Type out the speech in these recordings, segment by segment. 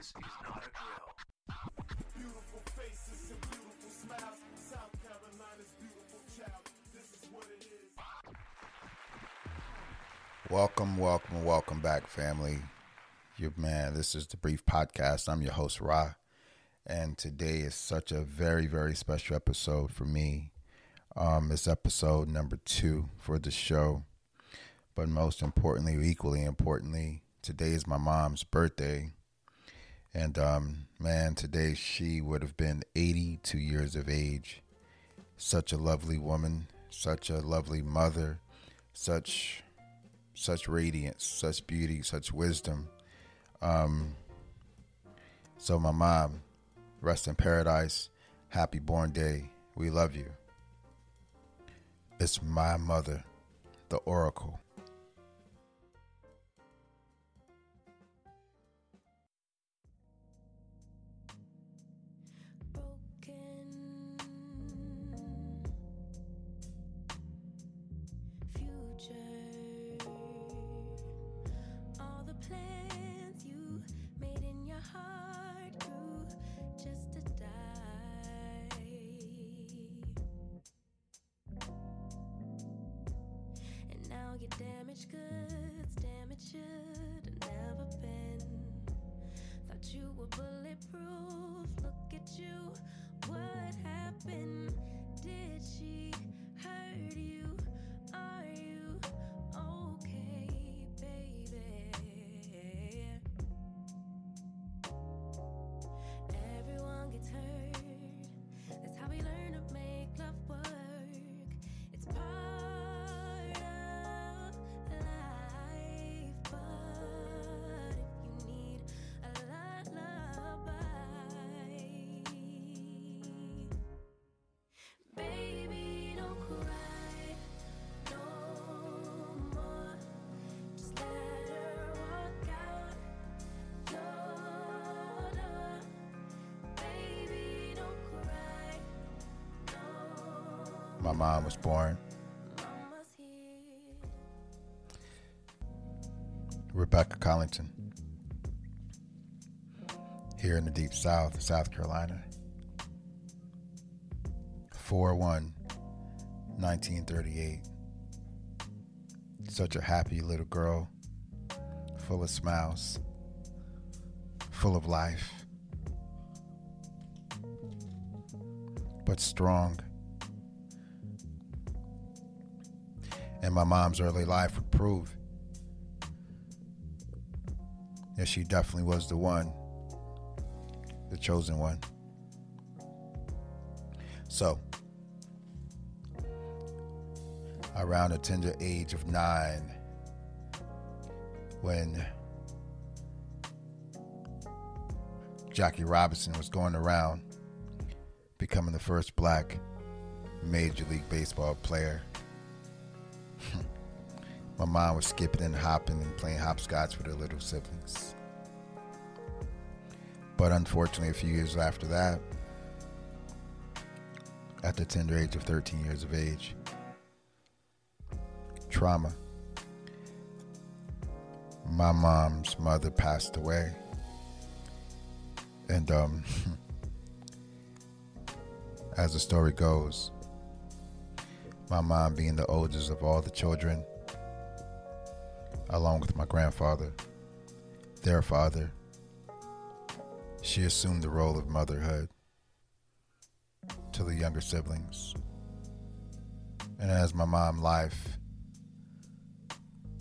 This is not a drill. Beautiful faces and beautiful smiles. South Carolina's beautiful child. This is what it is. Welcome, welcome, welcome back, family. Your man, this is the Brief Podcast. I'm your host, Ra. And today is such a very, very special episode for me. Um, it's episode number two for the show. But most importantly, equally importantly, today is my mom's birthday. And um, man, today she would have been 82 years of age. Such a lovely woman, such a lovely mother, such such radiance, such beauty, such wisdom. Um, so my mom, rest in paradise. Happy born day. We love you. It's my mother, the Oracle. All the plans you made in your heart grew just to die. And now your damaged goods, damage should never been. Thought you were bulletproof. Look at you. What happened? Did she hurt you? My mom was born Rebecca Collington here in the deep south, of South Carolina. 4 1 1938. Such a happy little girl, full of smiles, full of life, but strong. And my mom's early life would prove that she definitely was the one, the chosen one. So, around the tender age of nine, when Jackie Robinson was going around becoming the first black Major League Baseball player, my mom was skipping and hopping and playing hopscotch with her little siblings. But unfortunately, a few years after that, at the tender age of 13 years of age, trauma. My mom's mother passed away. And um, as the story goes, my mom being the oldest of all the children, along with my grandfather, their father, she assumed the role of motherhood to the younger siblings. And as my mom life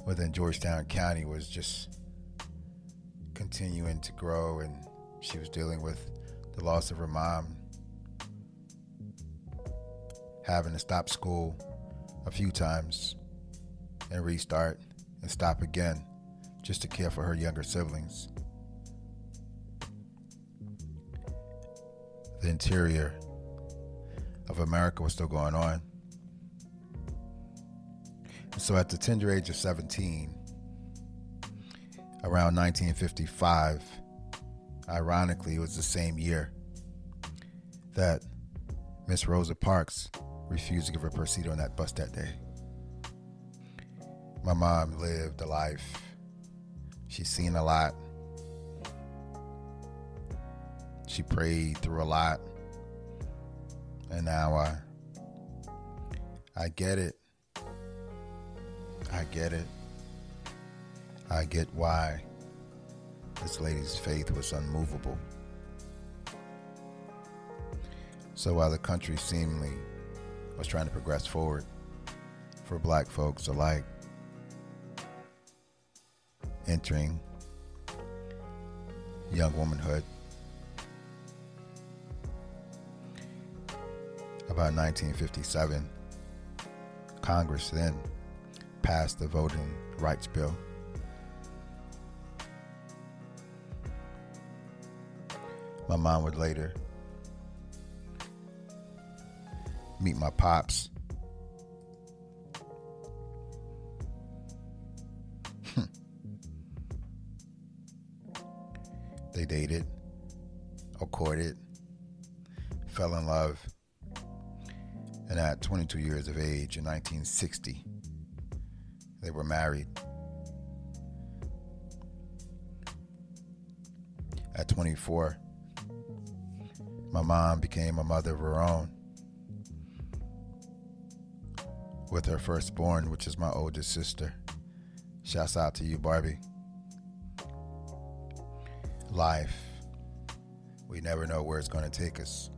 within Georgetown County was just continuing to grow and she was dealing with the loss of her mom, having to stop school a few times and restart and stop again just to care for her younger siblings. The interior of America was still going on. So at the tender age of 17, around 1955, ironically, it was the same year that Miss Rosa Parks refused to give her seat on that bus that day. My mom lived a life. She's seen a lot. She prayed through a lot. And now I I get it. I get it. I get why this lady's faith was unmovable. So while the country seemingly was trying to progress forward for black folks alike, entering young womanhood, about 1957, Congress then passed the Voting Rights Bill. My mom would later meet my pops. They dated, or courted, fell in love, and at 22 years of age in 1960, they were married. At 24, my mom became a mother of her own with her firstborn, which is my oldest sister. Shouts out to you, Barbie. Life, we never know where it's going to take us.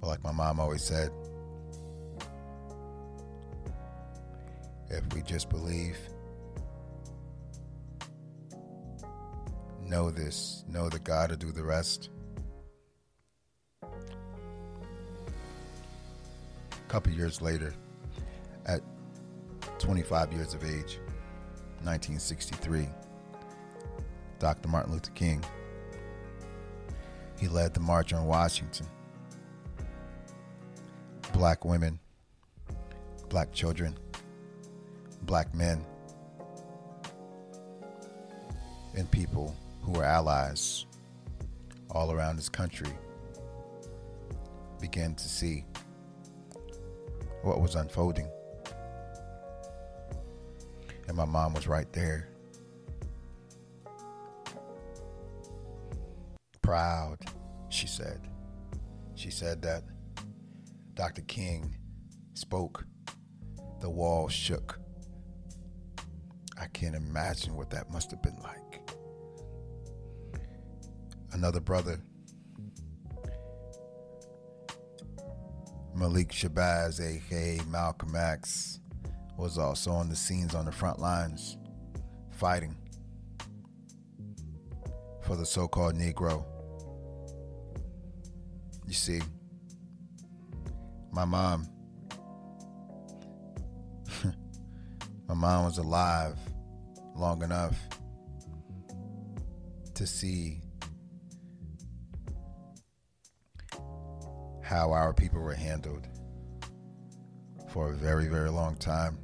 But like my mom always said, if we just believe, know this, know that God will do the rest. A couple years later, at 25 years of age, 1963, Dr. Martin Luther King. He led the March on Washington. Black women, black children, black men, and people who were allies all around this country began to see what was unfolding. And my mom was right there. Proud, she said. She said that Dr. King spoke, the wall shook. I can't imagine what that must have been like. Another brother, Malik Shabazz, aka Malcolm X, was also on the scenes on the front lines fighting for the so called Negro. You see, my mom, my mom was alive long enough to see how our people were handled for a very, very long time.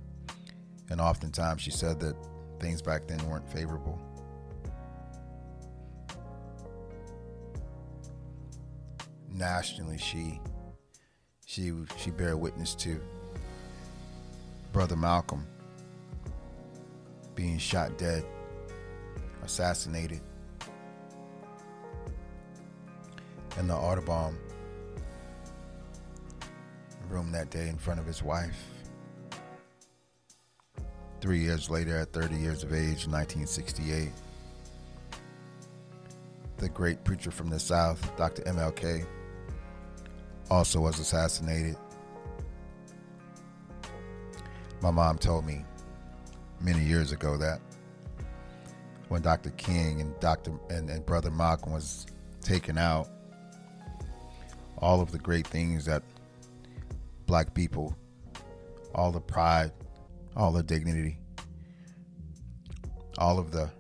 And oftentimes she said that things back then weren't favorable. Nationally, she she she bear witness to brother Malcolm being shot dead, assassinated, in the Audubon room that day in front of his wife. Three years later, at 30 years of age, 1968, the great preacher from the South, Dr. MLK, also was assassinated. My mom told me many years ago that when Dr. King and Dr. and, and Brother Malcolm was taken out, all of the great things that black people, all the pride, all the dignity, all of the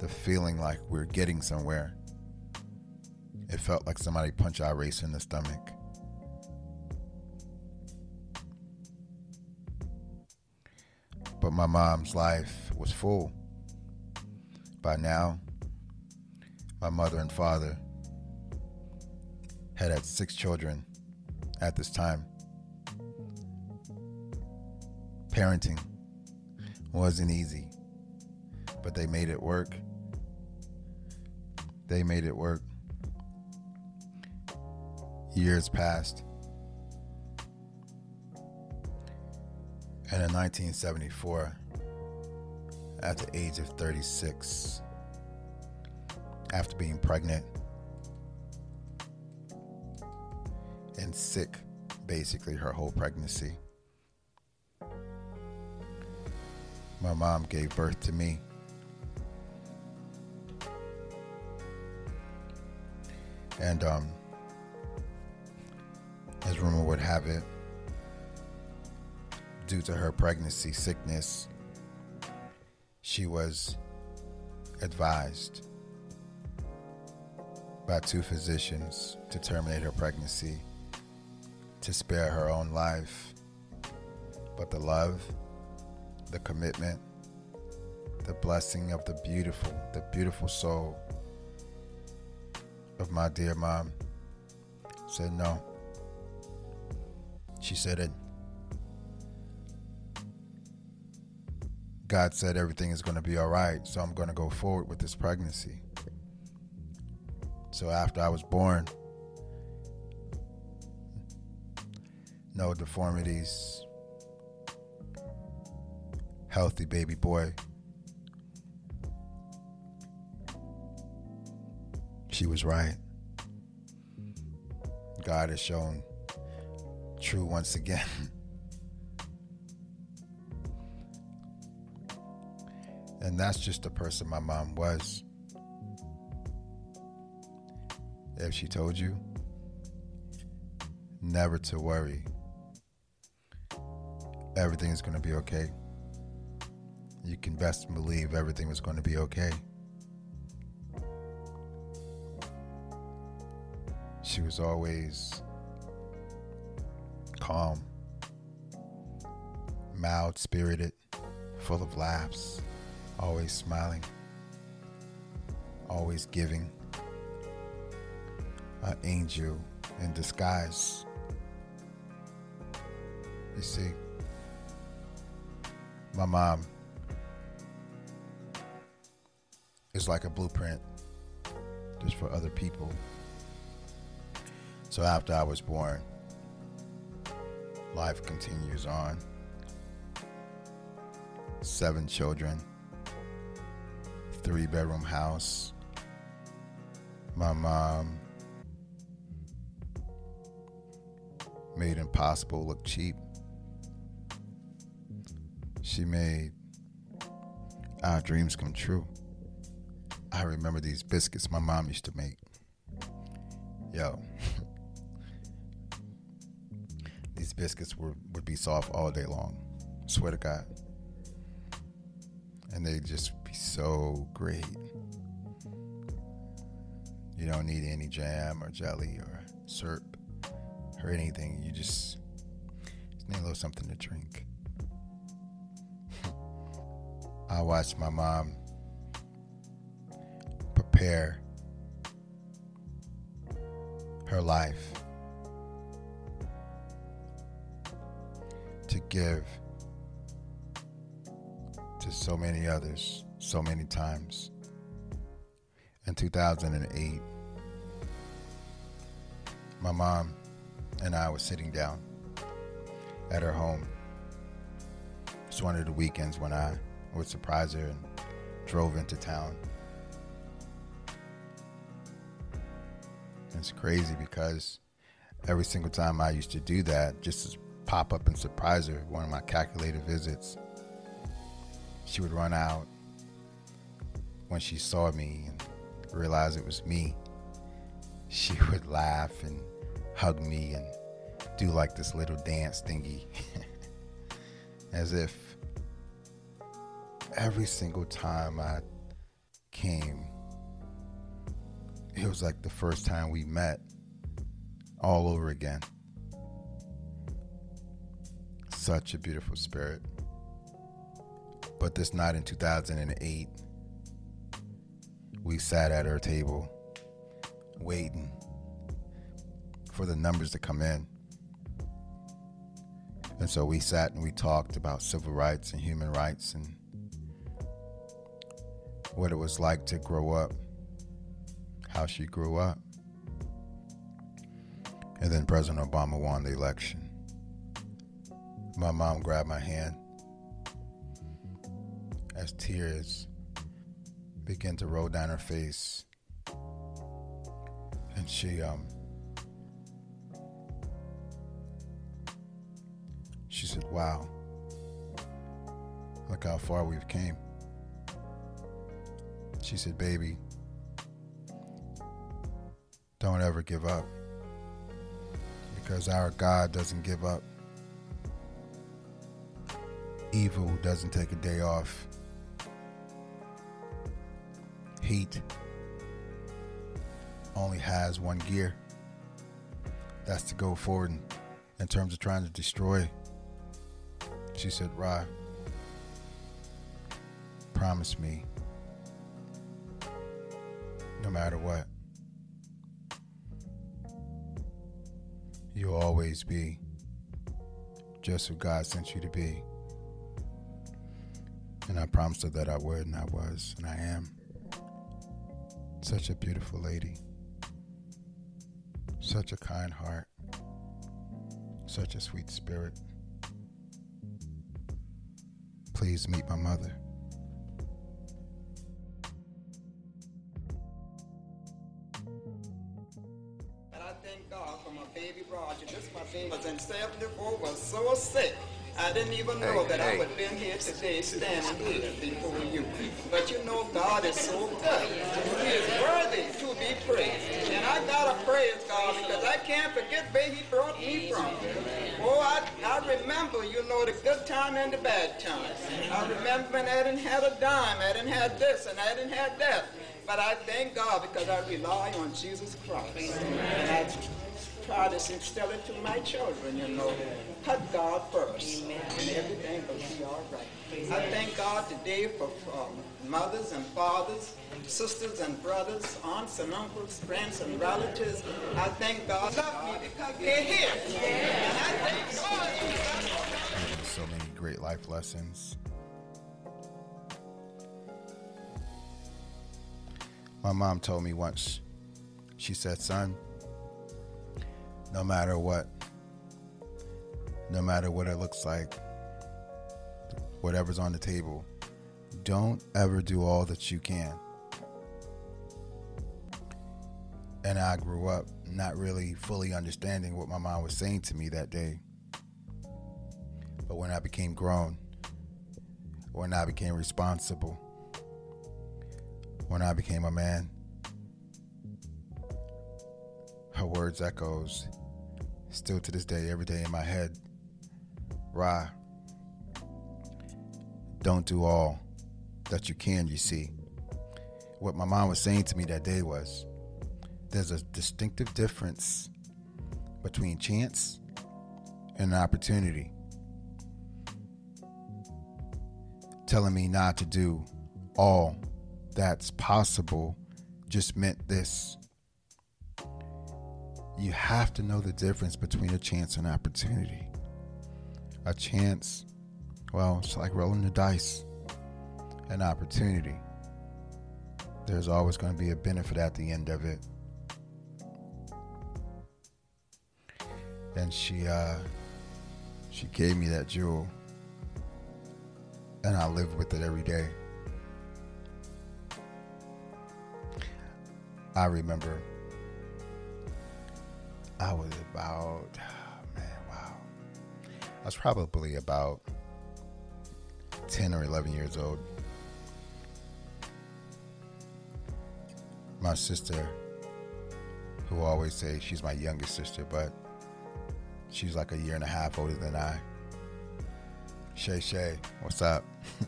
the feeling like we're getting somewhere. It felt like somebody punched our race in the stomach. But my mom's life was full. By now, my mother and father had had six children at this time. Parenting wasn't easy, but they made it work. They made it work. Years passed. And in 1974, at the age of 36, after being pregnant and sick basically her whole pregnancy, my mom gave birth to me. And um, as rumor would have it, due to her pregnancy sickness, she was advised by two physicians to terminate her pregnancy to spare her own life. But the love, the commitment, the blessing of the beautiful, the beautiful soul of my dear mom said no. She said it. God said everything is going to be all right, so I'm going to go forward with this pregnancy. So after I was born, no deformities, healthy baby boy. She was right. God has shown true once again. and that's just the person my mom was. If she told you, never to worry. Everything is going to be okay. You can best believe everything was going to be okay. She was always calm, mild spirited, full of laughs, always smiling, always giving. An angel in disguise. You see, my mom is like a blueprint just for other people. So after I was born, life continues on. Seven children, three bedroom house. My mom made impossible look cheap. She made our dreams come true. I remember these biscuits my mom used to make. Yo. these biscuits were, would be soft all day long. Swear to God. And they just be so great. You don't need any jam or jelly or syrup or anything. You just, just need a little something to drink. I watched my mom prepare her life give to so many others so many times. In 2008, my mom and I were sitting down at her home. It's one of the weekends when I would surprise her and drove into town. It's crazy because every single time I used to do that, just to pop up and surprise her, one of my calculated visits, she would run out when she saw me and realized it was me. She would laugh and hug me and do like this little dance thingy as if every single time I came, it was like the first time we met all over again. Such a beautiful spirit. But this night in 2008, we sat at our table waiting for the numbers to come in. And so we sat and we talked about civil rights and human rights and what it was like to grow up, how she grew up. And then President Obama won the election. My mom grabbed my hand as tears began to roll down her face. And she um she said, "Wow. Look how far we've came." She said, "Baby, don't ever give up because our God doesn't give up. Evil doesn't take a day off. Heat only has one gear. That's to go forward in, in terms of trying to destroy. She said, Rye, promise me, no matter what, you'll always be just who God sent you to be. And I promised her that I would, and I was, and I am. Such a beautiful lady. Such a kind heart. Such a sweet spirit. Please meet my mother. And I thank God for my baby Roger. This my baby was in 74, was so sick. I didn't even know Hey, that I would have been here today standing here before you. But you know God is so good. He is worthy to be praised. And I gotta praise God because I can't forget where he brought me from. Oh, I, I remember, you know, the good time and the bad time. I remember when I didn't have a dime, I didn't have this, and I didn't have that. But I thank God because I rely on Jesus Christ. And I try to instill it to my children, you know. Put God first, and everything will be all right. I thank God today for um, mothers and fathers, sisters and brothers, aunts and uncles, friends and relatives. I thank God love me because they're here. And I thank God so many great life lessons. My mom told me once, she said, son, no matter what, no matter what it looks like, whatever's on the table, don't ever do all that you can. And I grew up not really fully understanding what my mom was saying to me that day. But when I became grown, when I became responsible, when I became a man, her words echoes still to this day, every day in my head. Ra, don't do all that you can, you see. What my mom was saying to me that day was there's a distinctive difference between chance and an opportunity. Telling me not to do all that's possible just meant this. You have to know the difference between a chance and opportunity. A chance, well, it's like rolling the dice. An opportunity, there's always going to be a benefit at the end of it. And she, uh, she gave me that jewel, and I live with it every day. I remember I was about, man, wow. I was probably about 10 or 11 years old. My sister, who always say she's my youngest sister, but she's like a year and a half older than I. Shay Shay, what's up?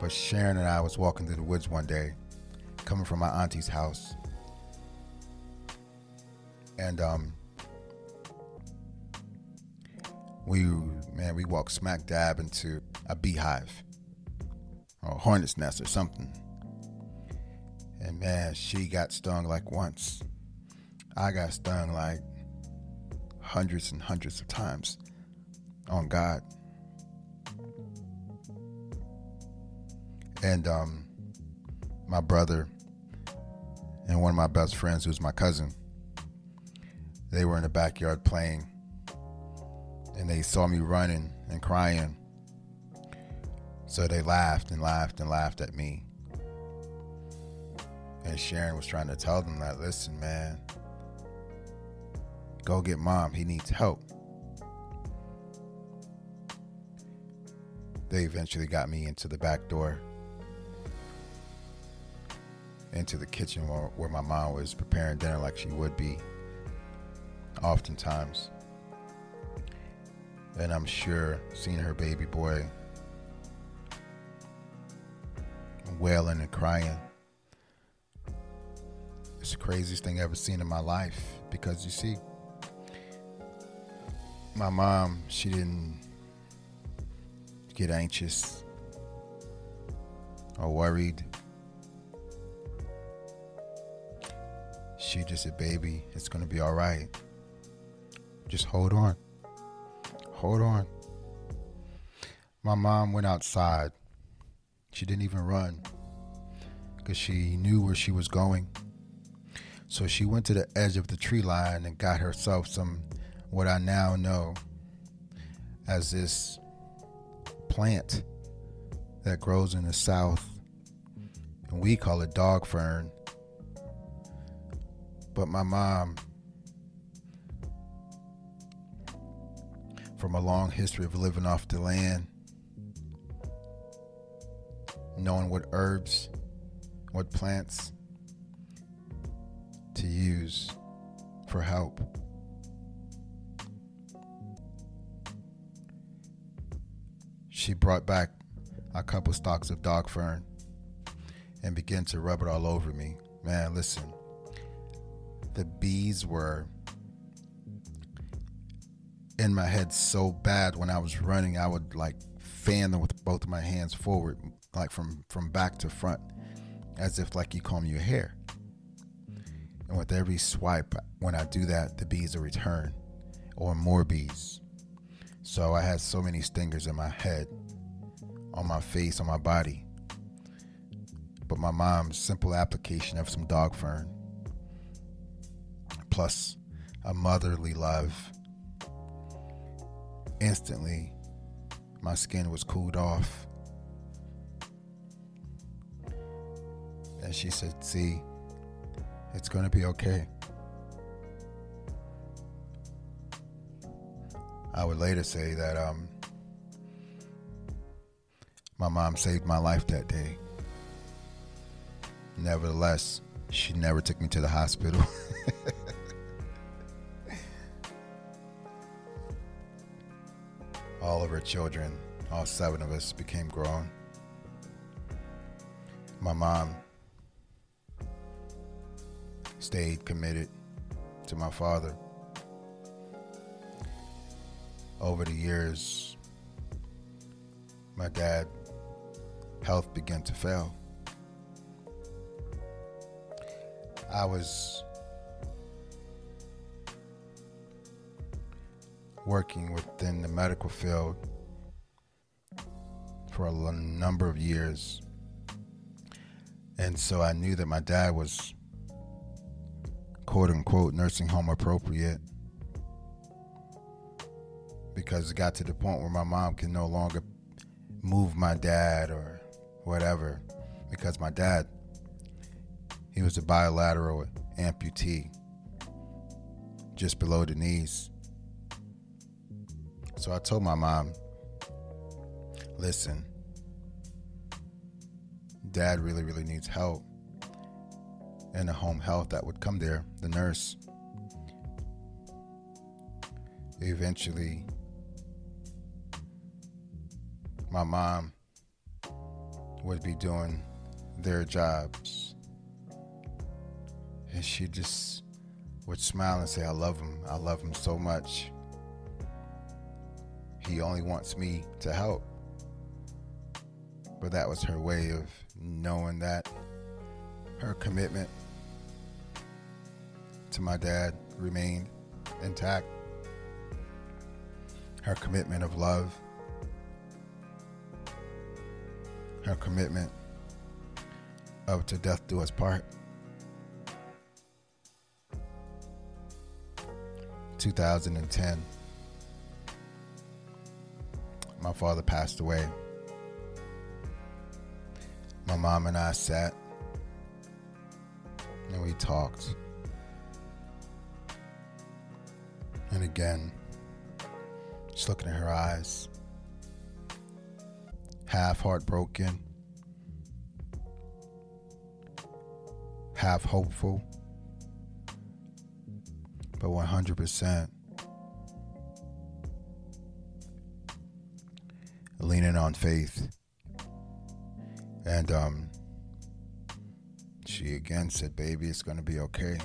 but Sharon and I was walking through the woods one day, coming from my auntie's house. And um we man, we walked smack dab into a beehive or a hornet's nest or something. And man, she got stung like once. I got stung like hundreds and hundreds of times on God. And um, my brother and one of my best friends, who's my cousin, they were in the backyard playing and they saw me running and crying. So they laughed and laughed and laughed at me. And Sharon was trying to tell them that, listen, man, go get mom. He needs help. They eventually got me into the back door, into the kitchen where, where my mom was preparing dinner like she would be, oftentimes. And I'm sure seeing her baby boy wailing and crying. It's the craziest thing I've ever seen in my life because you see, my mom, she didn't get anxious or worried. She just said, baby, it's going to be all right. Just hold on. Hold on. My mom went outside. She didn't even run because she knew where she was going. So she went to the edge of the tree line and got herself some, what I now know as this plant that grows in the south. And we call it dog fern. But my mom, from a long history of living off the land, knowing what herbs, what plants to use for help. She brought back a couple stalks of dog fern and began to rub it all over me. Man, listen, the bees were in my head so bad when I was running, I would like fan them with both of my hands forward, like from from back to front, as if like you comb your hair. And with every swipe, when I do that, the bees will return, or more bees. So I had so many stingers in my head, on my face, on my body. But my mom's simple application of some dog fern, plus a motherly love, instantly my skin was cooled off. And she said, See, it's going to be okay. I would later say that um, my mom saved my life that day. Nevertheless, she never took me to the hospital. of her children, all seven of us, became grown. My mom stayed committed to my father. Over the years, my dad health began to fail. I was working within the medical field for a number of years. And so I knew that my dad was quote unquote nursing home appropriate because it got to the point where my mom can no longer move my dad or whatever because my dad he was a bilateral amputee just below the knees so I told my mom, listen, dad really, really needs help. And the home health that would come there, the nurse. Eventually, my mom would be doing their jobs. And she just would smile and say, I love him. I love him so much. He only wants me to help. But that was her way of knowing that her commitment to my dad remained intact. Her commitment of love, her commitment of to death do us part 2010, my father passed away. My mom and I sat and we talked. And again, just looking at her eyes, half heartbroken, half hopeful, but 100% leaning on faith. And um, she again said, Baby, it's going to be okay.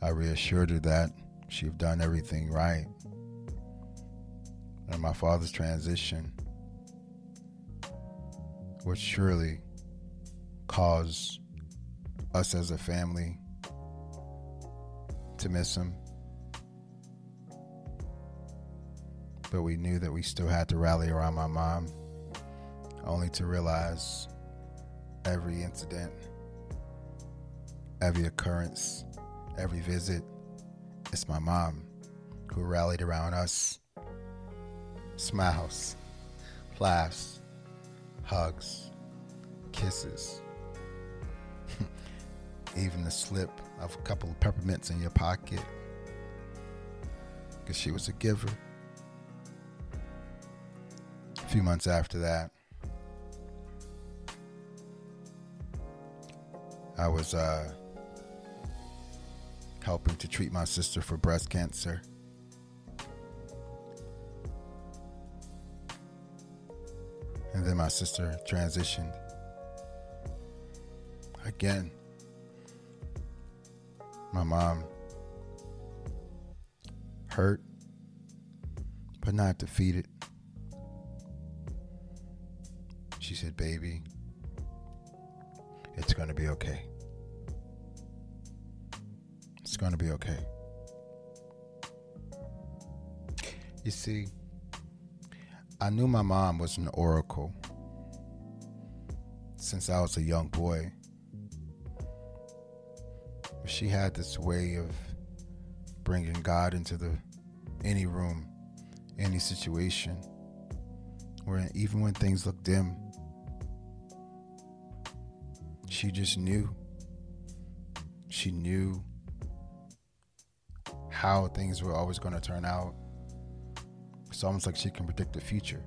I reassured her that she'd done everything right. And my father's transition would surely cause us as a family to miss him. But we knew that we still had to rally around my mom, only to realize every incident, every occurrence, every visit, it's my mom who rallied around us. Smiles, laughs, hugs, kisses, even the slip of a couple of peppermints in your pocket. Because she was a giver. A few months after that, I was uh, helping to treat my sister for breast cancer. And then my sister transitioned. Again, my mom hurt, but not defeated. Said, Baby, it's going to be okay. It's going to be okay. You see, I knew my mom was an oracle since I was a young boy. She had this way of bringing God into the any room, any situation, where even when things look dim, she just knew. She knew how things were always going to turn out. It's almost like she can predict the future.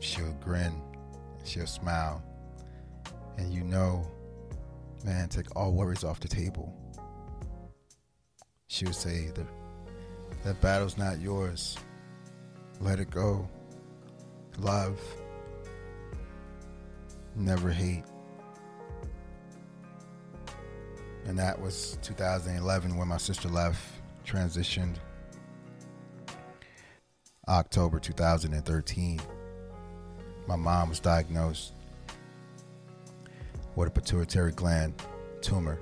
She'll grin, she'll smile, and you know, man, take all worries off the table. She'll say that that battle's not yours. Let it go. Love. Never hate. And that was 2011 when my sister left, transitioned. October 2013, my mom was diagnosed with a pituitary gland tumor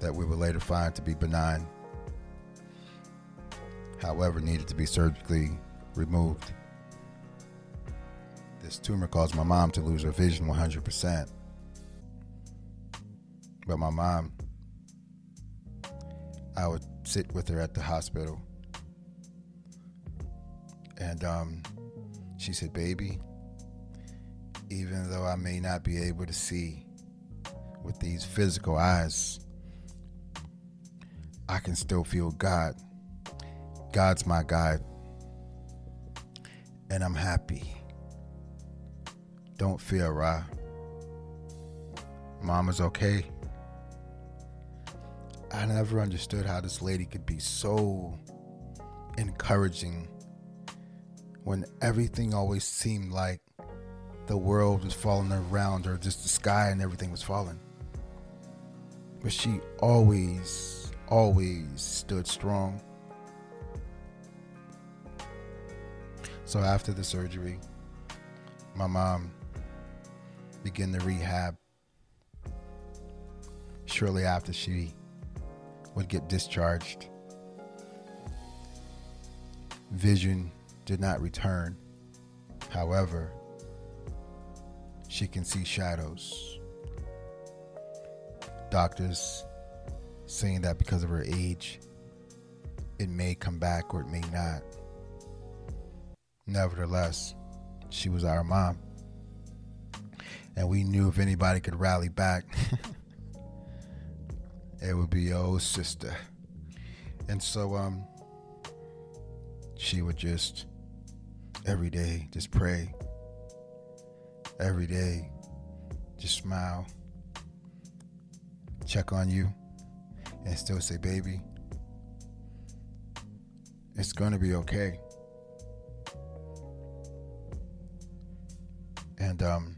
that we would later find to be benign, however, needed to be surgically removed. This tumor caused my mom to lose her vision 100%. But my mom, I would sit with her at the hospital. And um, she said, Baby, even though I may not be able to see with these physical eyes, I can still feel God. God's my guide. And I'm happy. Don't fear, Ra. Mama's okay. I never understood how this lady could be so encouraging when everything always seemed like the world was falling around her, just the sky and everything was falling. But she always, always stood strong. So after the surgery, my mom began the rehab. Shortly after she would get discharged, vision did not return. However, she can see shadows. doctors saying that because of her age, it may come back or it may not. Nevertheless, she was our mom. And we knew if anybody could rally back, it would be your old sister. And so um she would just every day just pray. Every day just smile. Check on you and still say, "Baby, it's to be okay." And um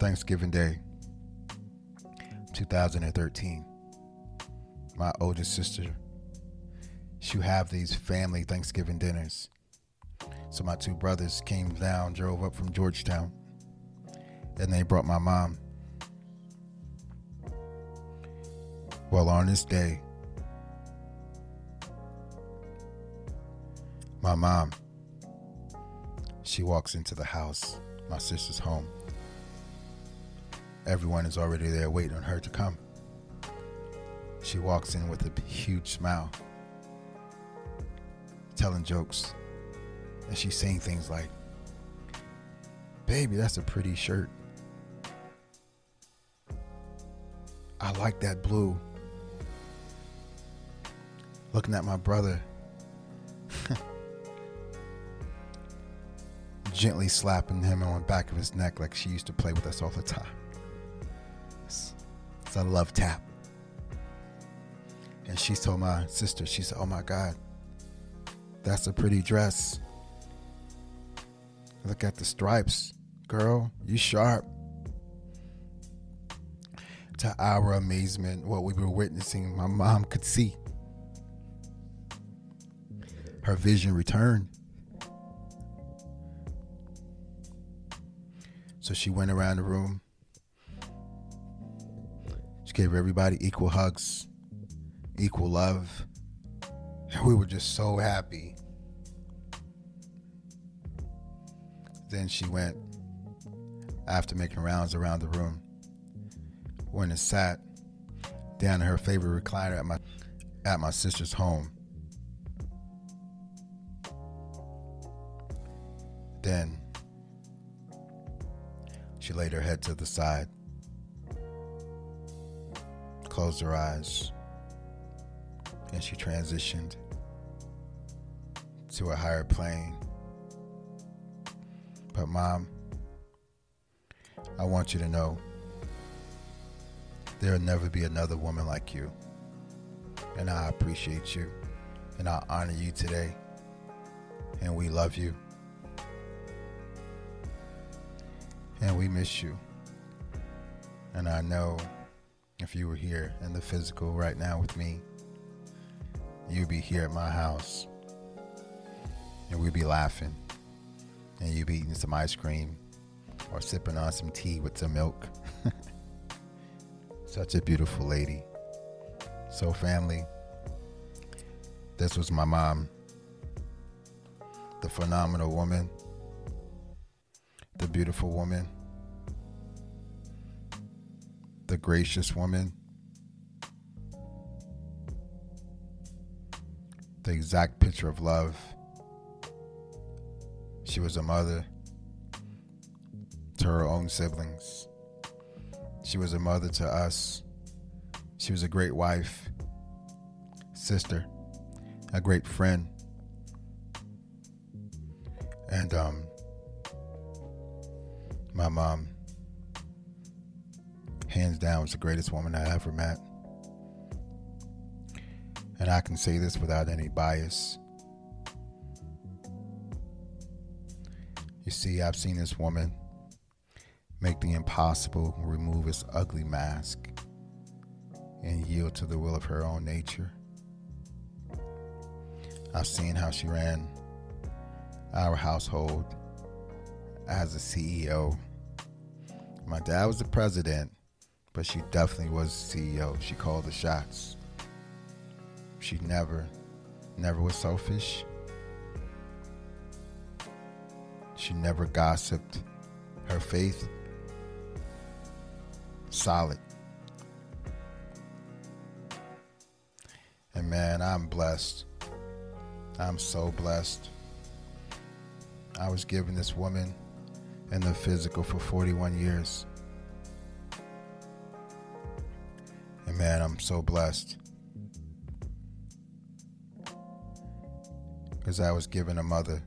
Thanksgiving Day 2013 my oldest sister she would have these family Thanksgiving dinners. So my two brothers came down drove up from Georgetown and they brought my mom. Well on this day my mom she walks into the house my sister's home everyone is already there waiting on her to come. She walks in with a huge smile, telling jokes, and she's saying things like, Baby, that's a pretty shirt. I like that blue. Looking at my brother, gently slapping him on the back of his neck like she used to play with us all the time. It's love tap. And she told my sister, she said, Oh my God, that's a pretty dress. Look at the stripes. Girl, you sharp. To our amazement, what we were witnessing, my mom could see. Her vision returned. So she went around the room. Gave everybody equal hugs, equal love. And we were just so happy. Then she went, after making rounds around the room, went and sat down in her favorite recliner at my at my sister's home. Then she laid her head to the side, closed her eyes, and she transitioned to a higher plane. But, Mom, I want you to know there'll never be another woman like you. And I appreciate you, and I honor you today, and we love you. and we miss you. And I know if you were here in the physical right now with me, you'd be here at my house and we'd be laughing and you'd be eating some ice cream or sipping on some tea with some milk. Such a beautiful lady. So, family, this was my mom, the phenomenal woman the beautiful woman, the gracious woman, the exact picture of love. She was a mother to her own siblings. She was a mother to us. She was a great wife, sister, a great friend. And um my mom, hands down, was the greatest woman I ever met. And I can say this without any bias. You see, I've seen this woman make the impossible, remove its ugly mask, and yield to the will of her own nature. I've seen how she ran our household as a CEO. My dad was the president, but she definitely was CEO. She called the shots. She never, never was selfish. She never gossiped her faith. solid. And man, I'm blessed. I'm so blessed. I was given this woman and the physical for 41 years. And man, I'm so blessed. Because I was given a mother,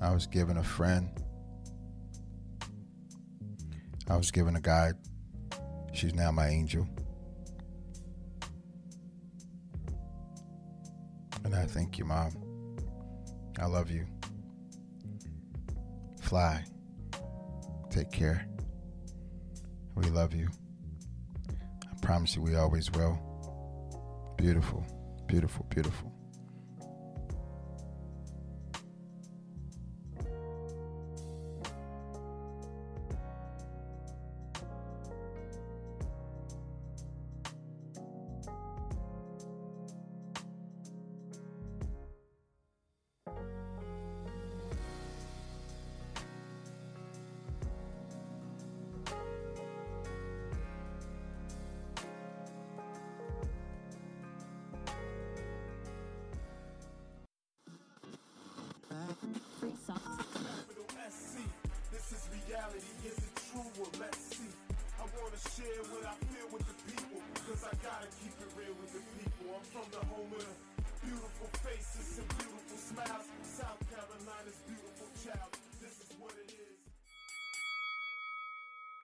I was given a friend, I was given a guide. She's now my angel. And I thank you, Mom. I love you. Fly. Take care. We love you. I promise you we always will. Beautiful, beautiful, beautiful.